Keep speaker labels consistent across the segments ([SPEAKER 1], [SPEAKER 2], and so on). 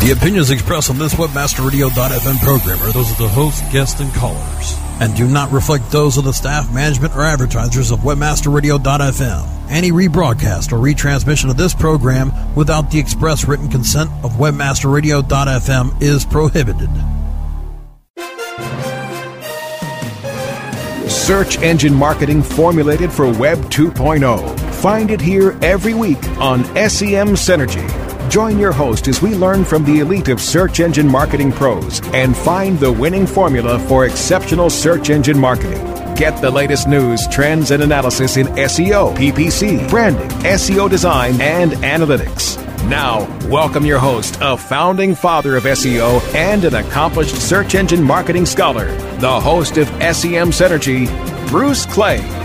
[SPEAKER 1] The opinions expressed on this WebmasterRadio.fm program are those of the host, guests, and callers, and do not reflect those of the staff, management, or advertisers of WebmasterRadio.fm. Any rebroadcast or retransmission of this program without the express written consent of WebmasterRadio.fm is prohibited.
[SPEAKER 2] Search engine marketing formulated for Web 2.0. Find it here every week on SEM Synergy. Join your host as we learn from the elite of search engine marketing pros and find the winning formula for exceptional search engine marketing. Get the latest news, trends, and analysis in SEO, PPC, branding, SEO design, and analytics. Now, welcome your host, a founding father of SEO and an accomplished search engine marketing scholar, the host of SEM Synergy, Bruce Clay.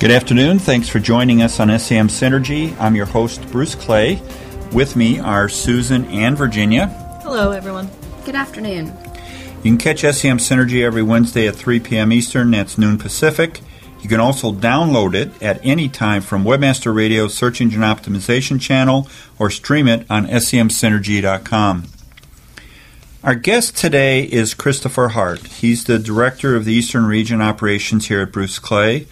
[SPEAKER 3] Good afternoon. Thanks for joining us on SEM Synergy. I'm your host, Bruce Clay. With me are Susan and Virginia.
[SPEAKER 4] Hello, everyone.
[SPEAKER 5] Good afternoon.
[SPEAKER 3] You can catch SEM Synergy every Wednesday at 3 p.m. Eastern, that's noon Pacific. You can also download it at any time from Webmaster Radio's Search Engine Optimization channel or stream it on semsynergy.com. Our guest today is Christopher Hart. He's the Director of the Eastern Region Operations here at Bruce Clay.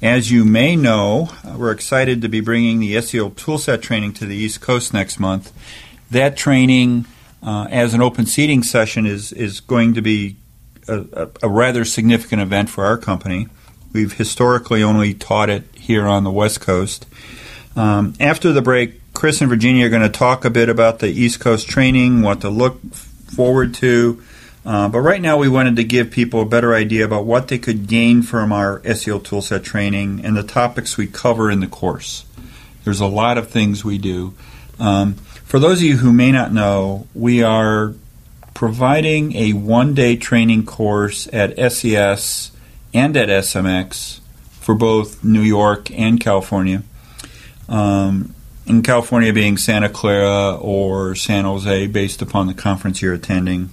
[SPEAKER 3] As you may know, we're excited to be bringing the SEO Toolset training to the East Coast next month. That training, uh, as an open seating session, is, is going to be a, a, rather significant event for our company. We've historically only taught it here on the West Coast. Um, after the break, Chris and Virginia are going to talk a bit about the East Coast training, what to look forward to, uh, but right now, we wanted to give people a better idea about what they could gain from our SEO toolset training and the topics we cover in the course. There's a lot of things we do. Um, for those of you who may not know, we are providing a one day training course at SES and at SMX for both New York and California. Um, in California being Santa Clara or San Jose, based upon the conference you're attending.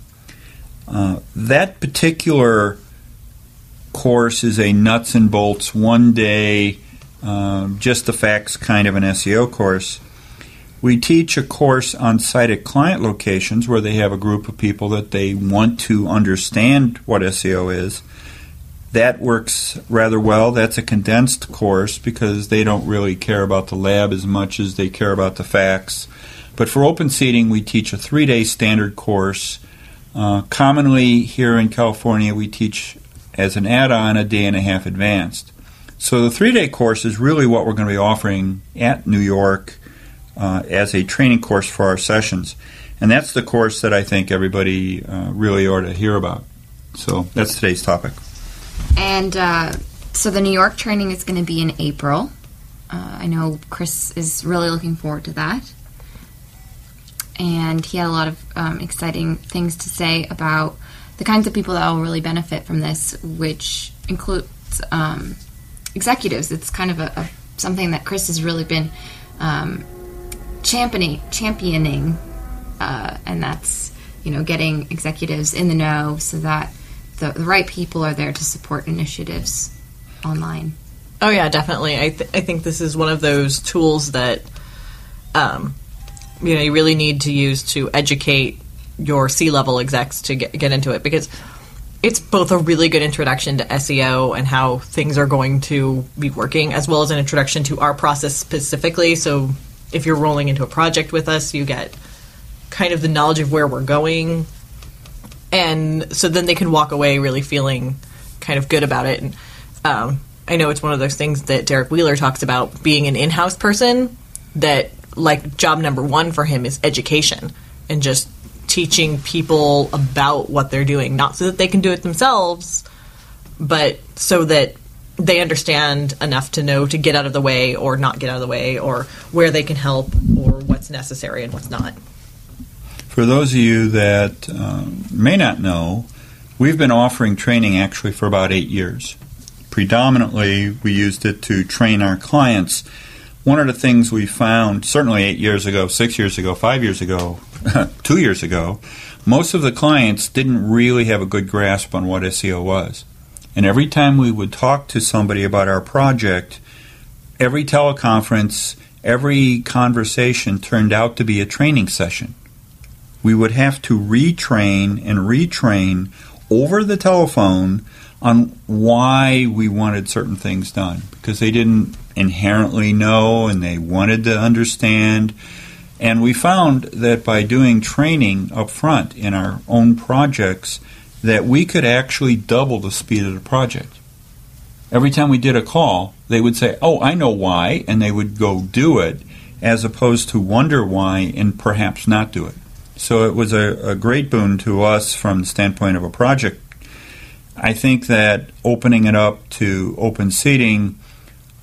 [SPEAKER 3] Uh, that particular course is a nuts and bolts, one day, um, just the facts kind of an SEO course. We teach a course on site at client locations where they have a group of people that they want to understand what SEO is. That works rather well. That's a condensed course because they don't really care about the lab as much as they care about the facts. But for open seating, we teach a three day standard course uh, commonly here in California, we teach as an add on a day and a half advanced. So the three day course is really what we're going to be offering at New York uh, as a training course for our sessions. And that's the course that I think everybody uh, really ought to hear about. So that's today's topic.
[SPEAKER 5] And uh, so the New York training is going to be in April. Uh, I know Chris is really looking forward to that and he had a lot of um, exciting things to say about the kinds of people that will really benefit from this, which includes um, executives. It's kind of a, a, something that Chris has really been um, championing, championing, uh, and that's you know getting executives in the know so that the, the right people are there to support initiatives online.
[SPEAKER 4] Oh yeah, definitely. I th- I think this is one of those tools that um, you know you really need to use to educate your C level execs to get, get into it because it's both a really good introduction to SEO and how things are going to be working, as well as an introduction to our process specifically. So if you're rolling into a project with us, you get kind of the knowledge of where we're going. And so then they can walk away really feeling kind of good about it. And um, I know it's one of those things that Derek Wheeler talks about being an in house person that like job number one for him is education and just teaching people about what they're doing, not so that they can do it themselves, but so that they understand enough to know to get out of the way or not get out of the way or where they can help or what's necessary and what's not.
[SPEAKER 3] For those of you that um, may not know, we've been offering training actually for about eight years. Predominantly, we used it to train our clients one of the things we found, certainly eight years ago, six years ago, five years ago, two years ago, most of the clients didn't really have a good grasp on what SEO was. And every time we would talk to somebody about our project, every teleconference, every conversation turned out to be a training session. We would have to retrain and retrain over the telephone on why we wanted certain things done because they didn't inherently know and they wanted to understand. And we found that by doing training up front in our own projects, that we could actually double the speed of the project. Every time we did a call, they would say, Oh, I know why, and they would go do it, as opposed to wonder why and perhaps not do it. So it was a, a great boon to us from the standpoint of a project. I think that opening it up to open seating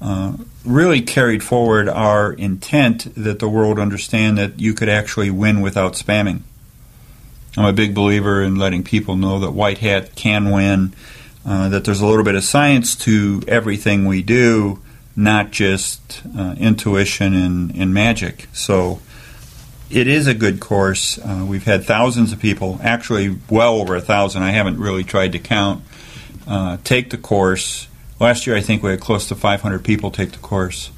[SPEAKER 3] uh, really carried forward our intent that the world understand that you could actually win without spamming. I'm a big believer in letting people know that white hat can win, uh, that there's a little bit of science to everything we do, not just uh, intuition and, and, magic. So it is a good course. Uh, we've had thousands of people, actually well over a thousand, I haven't really tried to count, uh, take the course. Last year, I think we had close to 500 people take the course.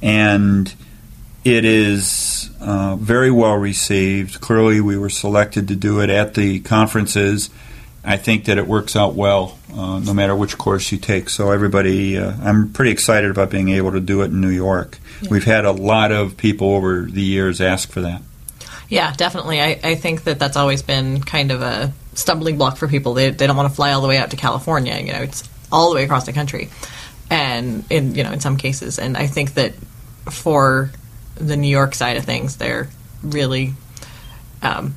[SPEAKER 3] And it is uh, very well received. Clearly, we were selected to do it at the conferences. I think that it works out well, uh, no matter which course you take. So everybody, uh, I'm pretty excited about being able to do it in New York. Yeah. We've had a lot of people over the years ask for that.
[SPEAKER 4] Yeah, definitely. I, I think that that's always been kind of a stumbling block for people. They, they don't want to fly all the way out to California. You know, it's all the way across the country, and in you know in some cases. And I think that for the New York side of things, they're really um,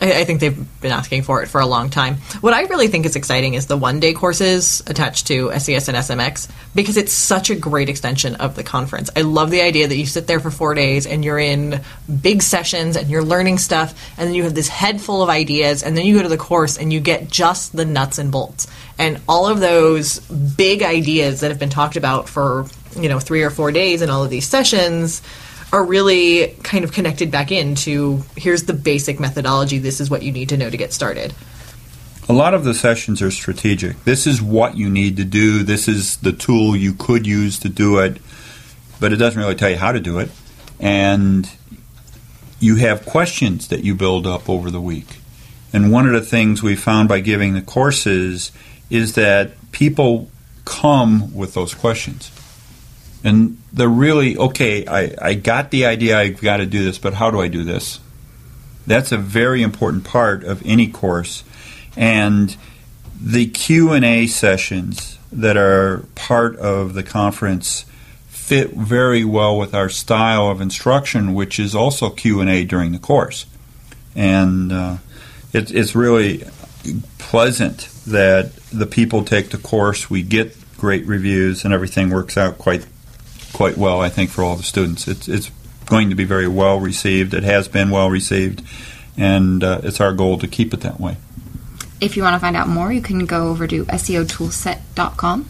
[SPEAKER 4] I, think they've been asking for it for a long time. What I really think is exciting is the one day courses attached to SES and SMX because it's such a great extension of the conference. I love the idea that you sit there for four days and you're in big sessions and you're learning stuff, and then you have this head full of ideas, and then you go to the course and you get just the nuts and bolts. And all of those big ideas that have been talked about for you know three or four days in all of these sessions are really kind of connected back into here's the basic methodology, this is what you need to know to get started.
[SPEAKER 3] A lot of the sessions are strategic. This is what you need to do, this is the tool you could use to do it, but it doesn't really tell you how to do it. And you have questions that you build up over the week. And one of the things we found by giving the courses is that people come with those questions. And they're really, okay, I, I got the idea I've got to do this, but how do I do this? That's a very important part of any course. And the Q&A sessions that are part of the conference fit very well with our style of instruction, which is also Q&A during the course. And uh, it, it's really pleasant that the people take the course, we get great reviews, and everything works out quite quite well, I think, for all the students. It's, it's going to be very well received. It has been well received, and uh, it's our goal to keep it that way.
[SPEAKER 5] If you want to find out more, you can go over to SEOtoolset.com.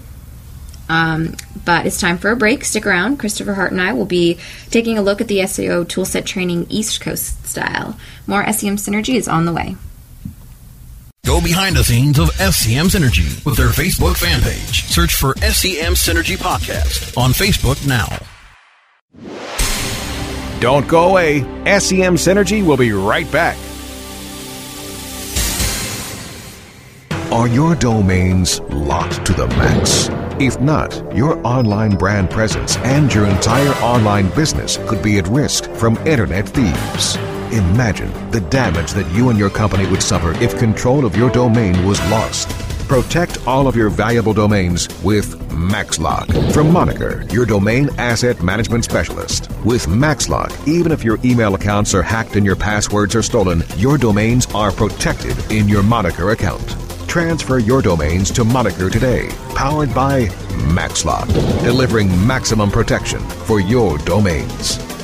[SPEAKER 5] Um, but it's time for a break. Stick around. Christopher Hart and I will be taking a look at the SEO Toolset training East Coast style. More SEM Synergy is on the way.
[SPEAKER 1] Go behind the scenes of SEM Synergy with their Facebook fan page. Search for SEM Synergy Podcast on Facebook now.
[SPEAKER 2] Don't go away. SEM Synergy will be right back. Are your domains locked to the max? If not, your online brand presence and your entire online business could be at risk from internet thieves. Imagine the damage that you and your company would suffer if control of your domain was lost. Protect all of your valuable domains with MaxLock from Moniker, your domain asset management specialist. With MaxLock, even if your email accounts are hacked and your passwords are stolen, your domains are protected in your Moniker account. Transfer your domains to Moniker today, powered by MaxLock, delivering maximum protection for your domains.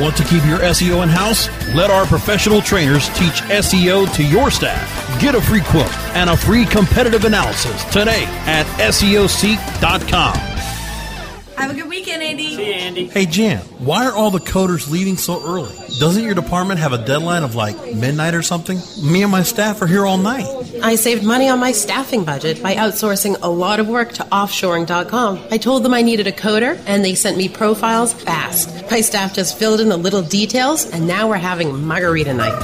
[SPEAKER 1] Want to keep your SEO in house? Let our professional trainers teach SEO to your staff. Get a free quote and a free competitive analysis today at SEOseek.com.
[SPEAKER 6] Have a good weekend, Andy.
[SPEAKER 7] See you, Andy.
[SPEAKER 1] Hey Jan, why are all the coders leaving so early? Doesn't your department have a deadline of like midnight or something? Me and my staff are here all night.
[SPEAKER 8] I saved money on my staffing budget by outsourcing a lot of work to offshoring.com. I told them I needed a coder, and they sent me profiles fast. My staff just filled in the little details, and now we're having margarita night.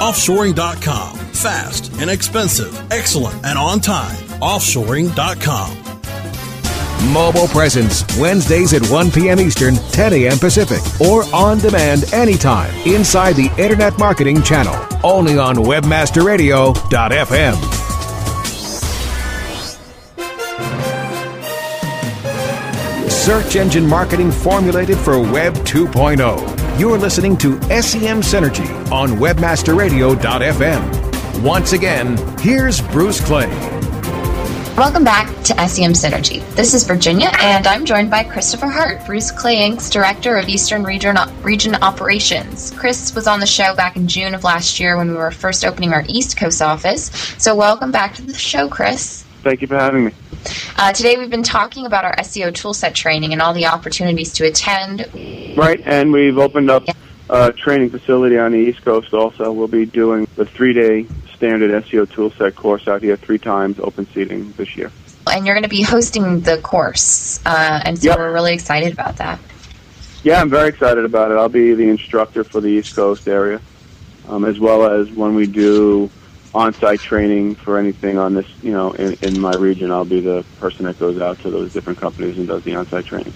[SPEAKER 1] Offshoring.com. Fast, inexpensive, excellent, and on time. Offshoring.com.
[SPEAKER 2] Mobile Presence, Wednesdays at 1 p.m. Eastern, 10 a.m. Pacific, or on demand anytime inside the Internet Marketing Channel. Only on WebmasterRadio.fm. Search engine marketing formulated for Web 2.0. You're listening to SEM Synergy on WebmasterRadio.fm. Once again, here's Bruce Clay.
[SPEAKER 5] Welcome back to SEM Synergy. This is Virginia, and I'm joined by Christopher Hart, Bruce Clay Inc.'s Director of Eastern Region, Region Operations. Chris was on the show back in June of last year when we were first opening our East Coast office. So, welcome back to the show, Chris.
[SPEAKER 9] Thank you for having me.
[SPEAKER 5] Uh, today, we've been talking about our SEO toolset training and all the opportunities to attend.
[SPEAKER 9] Right, and we've opened up a training facility on the East Coast also. We'll be doing the three day standard SEO toolset course out here three times, open seating this year.
[SPEAKER 5] And you're going to be hosting the course, uh, and so
[SPEAKER 9] Yep.
[SPEAKER 5] we're really excited about that.
[SPEAKER 9] Yeah, I'm very excited about it. I'll be the instructor for the East Coast area, um, as well as when we do on-site training for anything on this, you know, in, in my region, I'll be the person that goes out to those different companies and does the on-site training.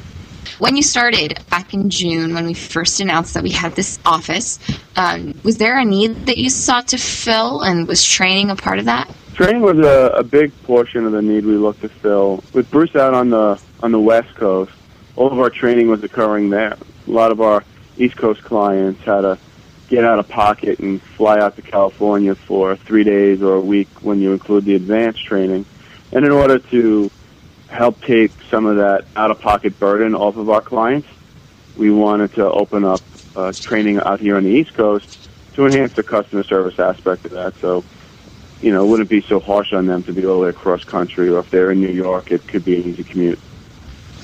[SPEAKER 5] When you started back in June, when we first announced that we had this office, um, was there a need that you sought to fill, and was training a part of that?
[SPEAKER 9] Training was a, a big portion of the need we looked to fill. With Bruce out on the on the West Coast, all of our training was occurring there. A lot of our East Coast clients had to get out of pocket and fly out to California for three days or a week when you include the advanced training. And in order to help take some of that out of pocket burden off of our clients, we wanted to open up uh, training out here on the East Coast to enhance the customer service aspect of that. So you know, it wouldn't be so harsh on them to be all the way across country, or if they're in New York, it could be an easy commute.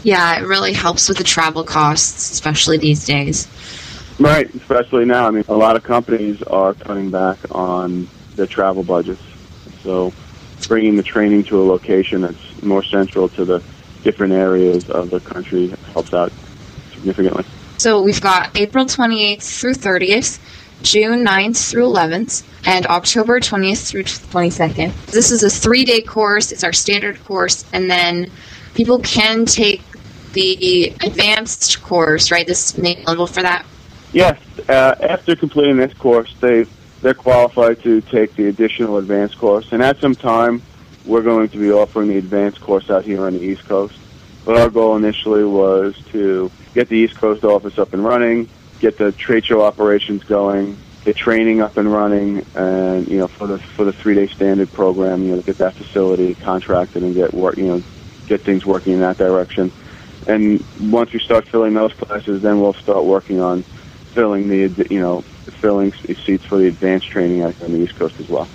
[SPEAKER 5] Yeah, it really helps with the travel costs, especially these days.
[SPEAKER 9] Right, especially now. I mean, a lot of companies are cutting back on their travel budgets. So bringing the training to a location that's more central to the different areas of the country helps out significantly.
[SPEAKER 5] So we've got April 28th through 30th, June 9th through 11th, and October 20th through 22nd. This is a three day course, it's our standard course, and then people can take the advanced course, right? This is available for that.
[SPEAKER 9] Yes, uh, after completing this course, they they're qualified to take the additional advanced course, and at some time, we're going to be offering the advanced course out here on the East Coast. But our goal initially was to get the East Coast office up and running, get the trade show operations going, get training up and running, and you know for the for the three day standard program, you know, get that facility contracted and get work, you know, get things working in that direction. And once we start filling those classes, then we'll start working on filling the you know filling seats for the advanced training out on the East Coast as well.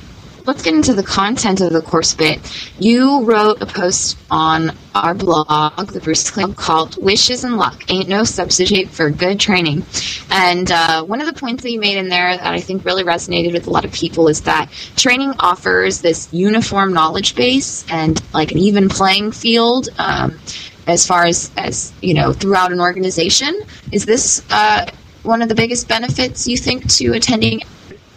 [SPEAKER 5] Let's get into the content of the course bit. You wrote a post on our blog, the Bruce Club, called Wishes and Luck Ain't No Substitute for Good Training. And uh, one of the points that you made in there that I think really resonated with a lot of people is that training offers this uniform knowledge base and like an even playing field. Um, as far as, as you know, throughout an organization, is this uh, one of the biggest benefits you think to attending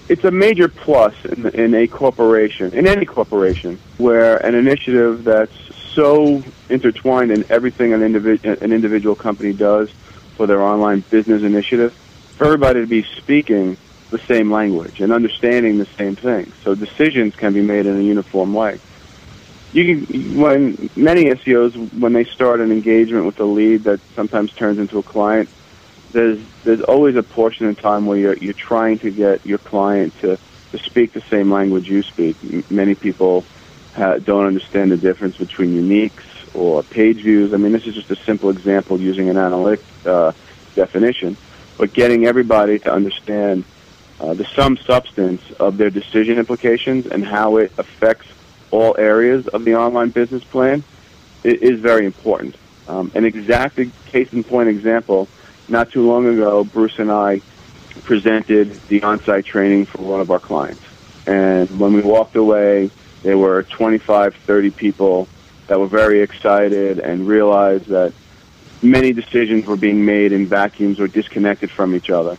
[SPEAKER 9] it's a major plus in, in a corporation, in any corporation, where an initiative that's so intertwined in everything an, individ- an individual company does for their online business initiative, for everybody to be speaking the same language and understanding the same thing, so decisions can be made in a uniform way. You can, when many SEOs, when they start an engagement with a lead that sometimes turns into a client, there's there's always a portion of time where you're you're trying to get your client to to speak the same language you speak. M- many people ha- don't understand the difference between uniques or page views. I mean, this is just a simple example using an analytic uh, definition. but getting everybody to understand uh, the sum substance of their decision implications and how it affects all areas of the online business plan is very important. Um, an exact case in point example, not too long ago, Bruce and I presented the on-site training for one of our clients. And when we walked away, there were 25, 30 people that were very excited and realized that many decisions were being made in vacuums or disconnected from each other.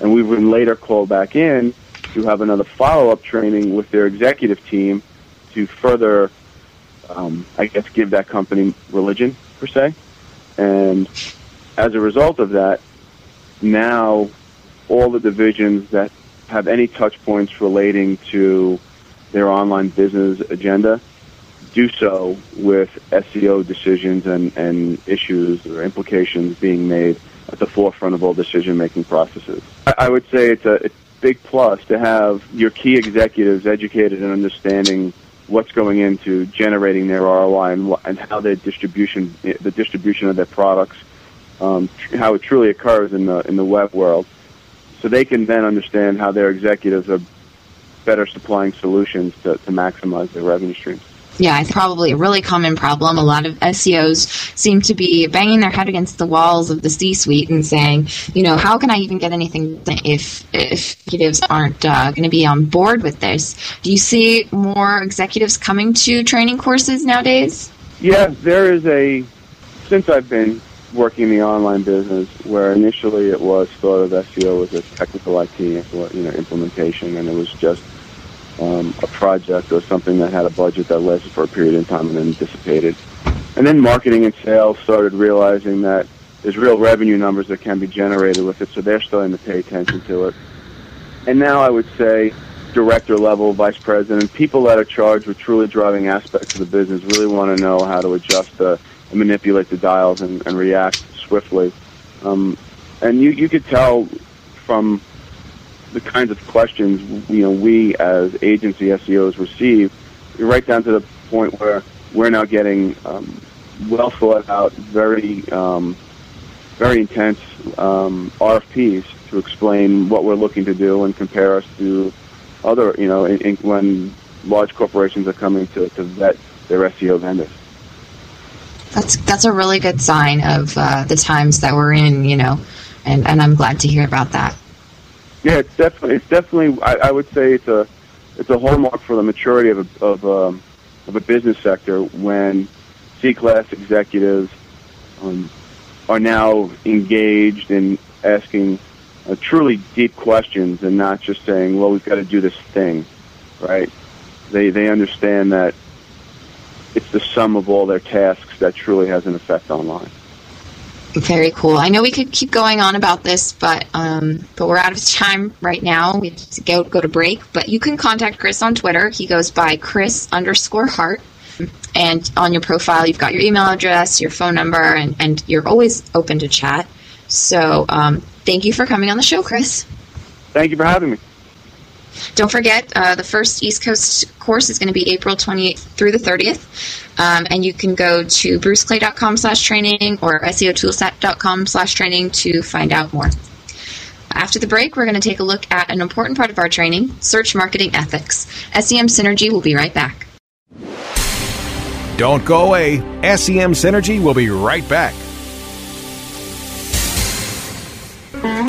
[SPEAKER 9] And we would later call back in to have another follow-up training with their executive team to further, um, I guess, give that company religion per se. And as a result of that, now all the divisions that have any touch points relating to their online business agenda do so with SEO decisions and, and issues or implications being made at the forefront of all decision making processes. I, I would say it's a, it's big plus to have your key executives educated and understanding what's going into generating their ROI and, and how their distribution, the distribution of their products, um, how it truly occurs in the in the web world, so they can then understand how their executives are better supplying solutions to, to maximize their revenue streams.
[SPEAKER 5] Yeah, it's probably a really common problem. A lot of SEOs seem to be banging their head against the walls of the C-suite and saying, you know, how can I even get anything if, if executives aren't uh, going to be on board with this? Do you see more executives coming to training courses nowadays?
[SPEAKER 9] Yeah, there is a. Since I've been working in the online business, where initially it was thought of SEO as a technical IT, you know, implementation, and it was just um, a project or something that had a budget that lasted for a period of time and then dissipated. And then marketing and sales started realizing that there's real revenue numbers that can be generated with it, so they're starting to pay attention to it. And now I would say director level, vice president, people that are charged with truly driving aspects of the business really want to know how to adjust the, and manipulate the dials and, and react swiftly. Um, and you, you could tell from the kinds of questions you know we as agency SEOs receive, right down to the point where we're now getting um, well thought out, very um, very intense um, RFPs to explain what we're looking to do and compare us to other you know in, in, when large corporations are coming to, to vet their SEO vendors.
[SPEAKER 5] That's that's a really good sign of uh, the times that we're in, you know, and, and I'm glad to hear about that.
[SPEAKER 9] Yeah, it's definitely it's definitely I, I would say it's a it's a hallmark for the maturity of a, of um, of a business sector when C-class executives um, are now engaged in asking uh, truly deep questions and not just saying, "Well, we've got to do this thing," right? They they understand that it's the sum of all their tasks that truly has an effect online.
[SPEAKER 5] Very cool. I know we could keep going on about this, but um, but we're out of time right now. We have to go go to break. But you can contact Chris on Twitter. He goes by Chris underscore Hart. And on your profile, you've got your email address, your phone number, and, and you're always open to chat. So um, thank you for coming on the show, Chris.
[SPEAKER 9] Thank you for having me.
[SPEAKER 5] Don't forget, uh, the first East Coast course is going to be April 28th through the 30th. Um, and you can go to bruceclay.com slash training or seotoolset.com slash training to find out more. After the break, we're going to take a look at an important part of our training, search marketing ethics. SEM Synergy will be right back.
[SPEAKER 2] Don't go away. SEM Synergy will be right back.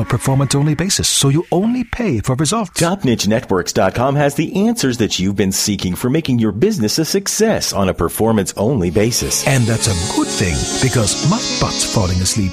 [SPEAKER 10] a performance only basis, so you only pay for results.
[SPEAKER 11] TopNicheNetworks.com has the answers that you've been seeking for making your business a success on a performance only basis.
[SPEAKER 10] And that's a good thing because my butt's falling asleep.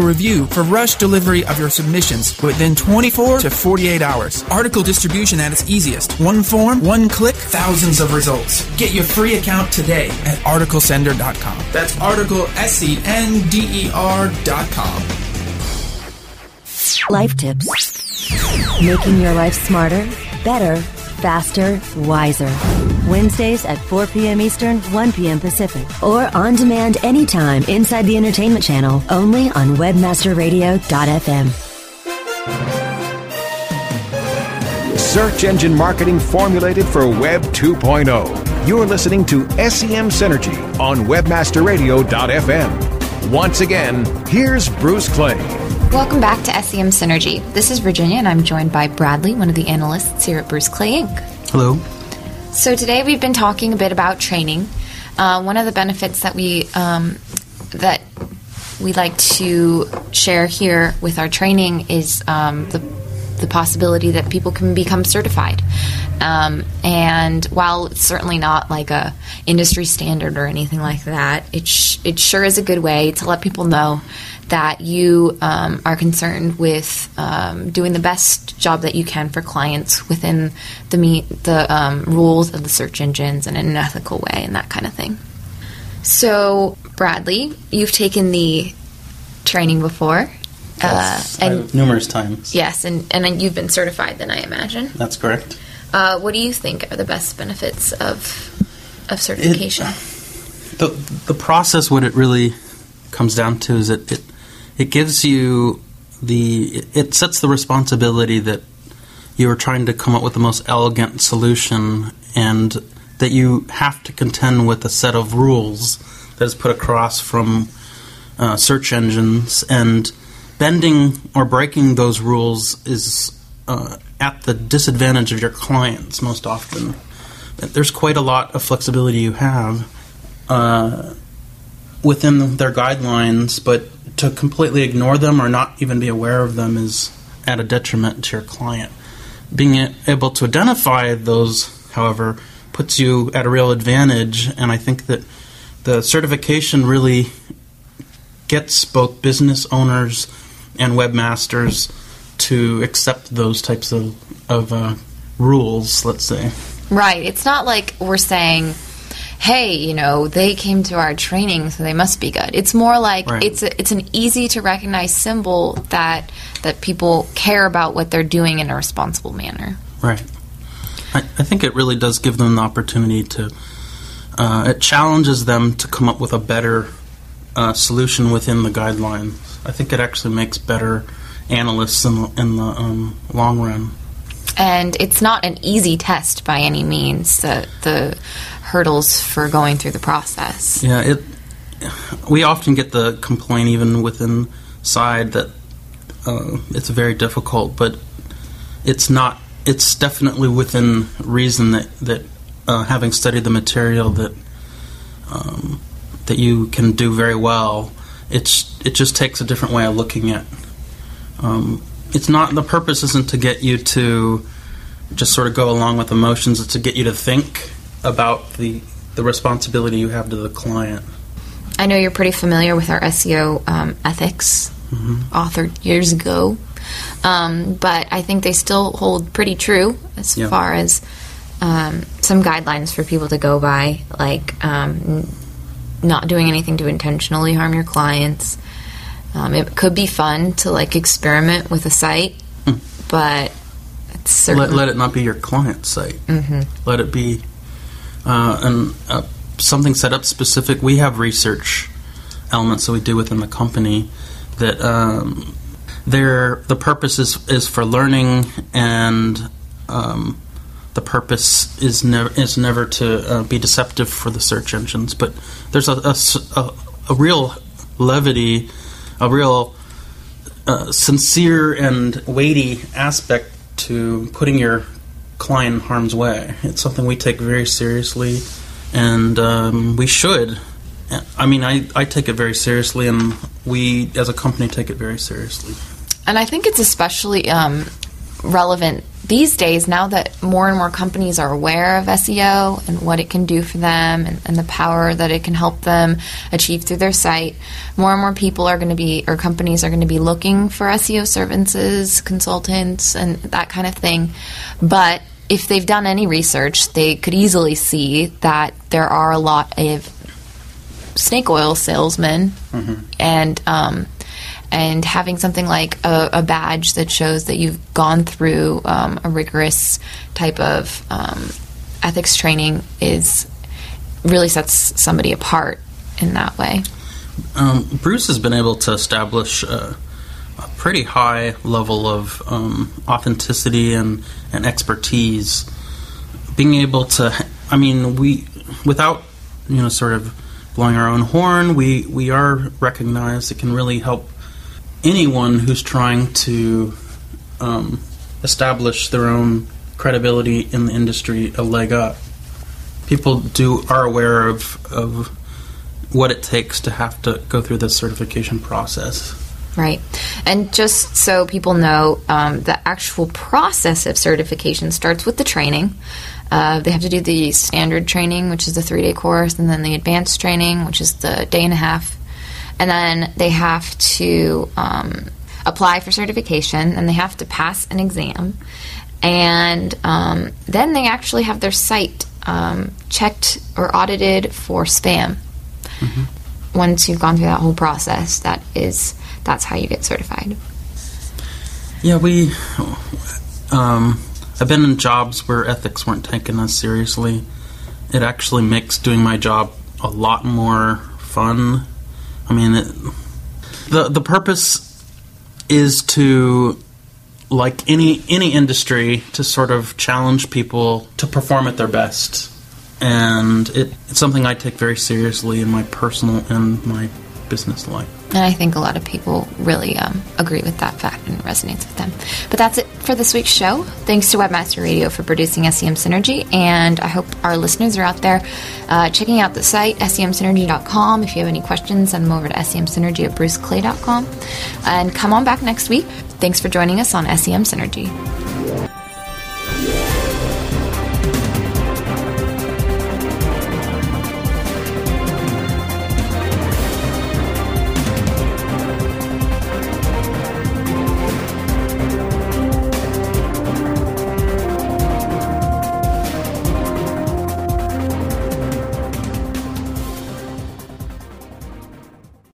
[SPEAKER 12] review for rush delivery of your submissions within 24 to 48 hours. Article distribution at its easiest. One form, one click, thousands of results. Get your free account today at articlesender.com. That's article S E N D E R.com.
[SPEAKER 13] Life tips. Making your life smarter, better, faster, wiser. Wednesdays at 4 p.m. Eastern, 1 p.m. Pacific. Or on demand anytime inside the entertainment channel, only on webmasterradio.fm.
[SPEAKER 2] Search engine marketing formulated for Web 2.0. You're listening to SEM Synergy on webmasterradio.fm. Once again, here's Bruce Clay.
[SPEAKER 5] Welcome back to SEM Synergy. This is Virginia, and I'm joined by Bradley, one of the analysts here at Bruce Clay Inc.
[SPEAKER 12] Hello.
[SPEAKER 5] So today we've been talking a bit about training. Uh, one of the benefits that we um, that we like to share here with our training is um, the the possibility that people can become certified. Um, and while it's certainly not like a industry standard or anything like that, it sh- it sure is a good way to let people know that you um, are concerned with um, doing the best job that you can for clients within the meet the um, rules of the search engines and in an ethical way and that kind of thing. So, Bradley, you've taken the training before.
[SPEAKER 14] Yes,
[SPEAKER 5] uh, and
[SPEAKER 14] numerous times.
[SPEAKER 5] Yes, and, and then you've been certified, then I imagine.
[SPEAKER 14] That's correct.
[SPEAKER 5] Uh, what do you think are the best benefits of of certification?
[SPEAKER 14] The the process, what it really comes down to, is it it, it gives you the it sets the responsibility that you are trying to come up with the most elegant solution, and that you have to contend with a set of rules that is put across from uh, search engines, and bending or breaking those rules is uh, at the disadvantage of your clients most often. There's quite a lot of flexibility you have uh, within their guidelines, but to completely ignore them or not even be aware of them is at a detriment to your client. Being able to identify those, however, puts you at a real advantage, and I think that the certification really gets both business owners and webmasters to accept those types of, of uh, rules, let's say.
[SPEAKER 5] Right. It's not like we're saying, "Hey, you know, they came to our training, so they must be good." It's more like
[SPEAKER 14] Right.
[SPEAKER 5] it's a, it's an easy to recognize symbol that that people care about what they're doing in a responsible manner.
[SPEAKER 14] Right. I, I think it really does give them the opportunity to. Uh, it challenges them to come up with a better uh, solution within the guidelines. I think it actually makes better analysts in the, in the um, long run.
[SPEAKER 5] And it's not an easy test by any means. The the hurdles for going through the process.
[SPEAKER 14] Yeah, it. We often get the complaint, even within side, that uh, it's very difficult, but it's not. It's definitely within reason that that uh, having studied the material that um, that you can do very well. It's it just takes a different way of looking at um, it's not the purpose isn't to get you to just sort of go along with emotions. It's to get you to think about the the responsibility you have to the client.
[SPEAKER 5] I know you're pretty familiar with our SEO um, ethics, authored years ago, um, but I think they still hold pretty true as
[SPEAKER 14] Yeah.
[SPEAKER 5] far as um, some guidelines for people to go by, like um, n- not doing anything to intentionally harm your clients. Um, it could be fun to like experiment with a site, but it's
[SPEAKER 14] Let,
[SPEAKER 5] certainly
[SPEAKER 14] let it not be your client site.
[SPEAKER 5] Mhm.
[SPEAKER 14] Let it be uh, an, uh, something set up specific. We have research elements that we do within the company that um, they're, the purpose is, is for learning and um, the purpose is never is never to uh, be deceptive for the search engines. But there's a a real levity, a real uh, sincere and weighty aspect to putting your client in harm's way. It's something we take very seriously, and um, we should. I mean, I, I take it very seriously, and we as a company take it very seriously.
[SPEAKER 5] And I think it's especially um, relevant these days now that more and more companies are aware of SEO and what it can do for them and, and the power that it can help them achieve through their site. More and more people are going to be, or companies are going to be looking for SEO services, consultants, and that kind of thing. But if they've done any research, they could easily see that there are a lot of snake oil salesmen and um, and having something like a, a badge that shows that you've gone through um, a rigorous type of um, ethics training is really sets somebody apart in that way.
[SPEAKER 14] Um, Bruce has been able to establish a, a pretty high level of um, authenticity and, and expertise. Being able to, I mean, we without you know sort of blowing our own horn, we we are recognized. It can really help anyone who's trying to um, establish their own credibility in the industry a leg up. People do are aware of of what it takes to have to go through this certification process.
[SPEAKER 5] Right. And just so people know, um, the actual process of certification starts with the training. Uh, they have to do the standard training, which is the three day course, and then the advanced training, which is the day and a half. And then they have to um, apply for certification, and they have to pass an exam. And um, then they actually have their site um, checked or audited for spam once you've gone through that whole process that is that's how you get certified
[SPEAKER 14] Yeah, we. Um, I've been in jobs where ethics weren't taken as seriously. It actually makes doing my job a lot more fun. I mean, it, the the purpose is to, like any any industry, to sort of challenge people to perform at their best, and it, it's something I take very seriously in my personal and my business life.
[SPEAKER 5] and i think a lot of people really um, agree with that fact and resonates with them. But that's it for this week's show. Thanks to webmaster radio for producing sem synergy. And i hope our listeners are out there uh, checking out the site semsynergy.com if you have any questions send them over to semsynergy at bruceclay.com and come on back next week. Thanks for joining us on sem synergy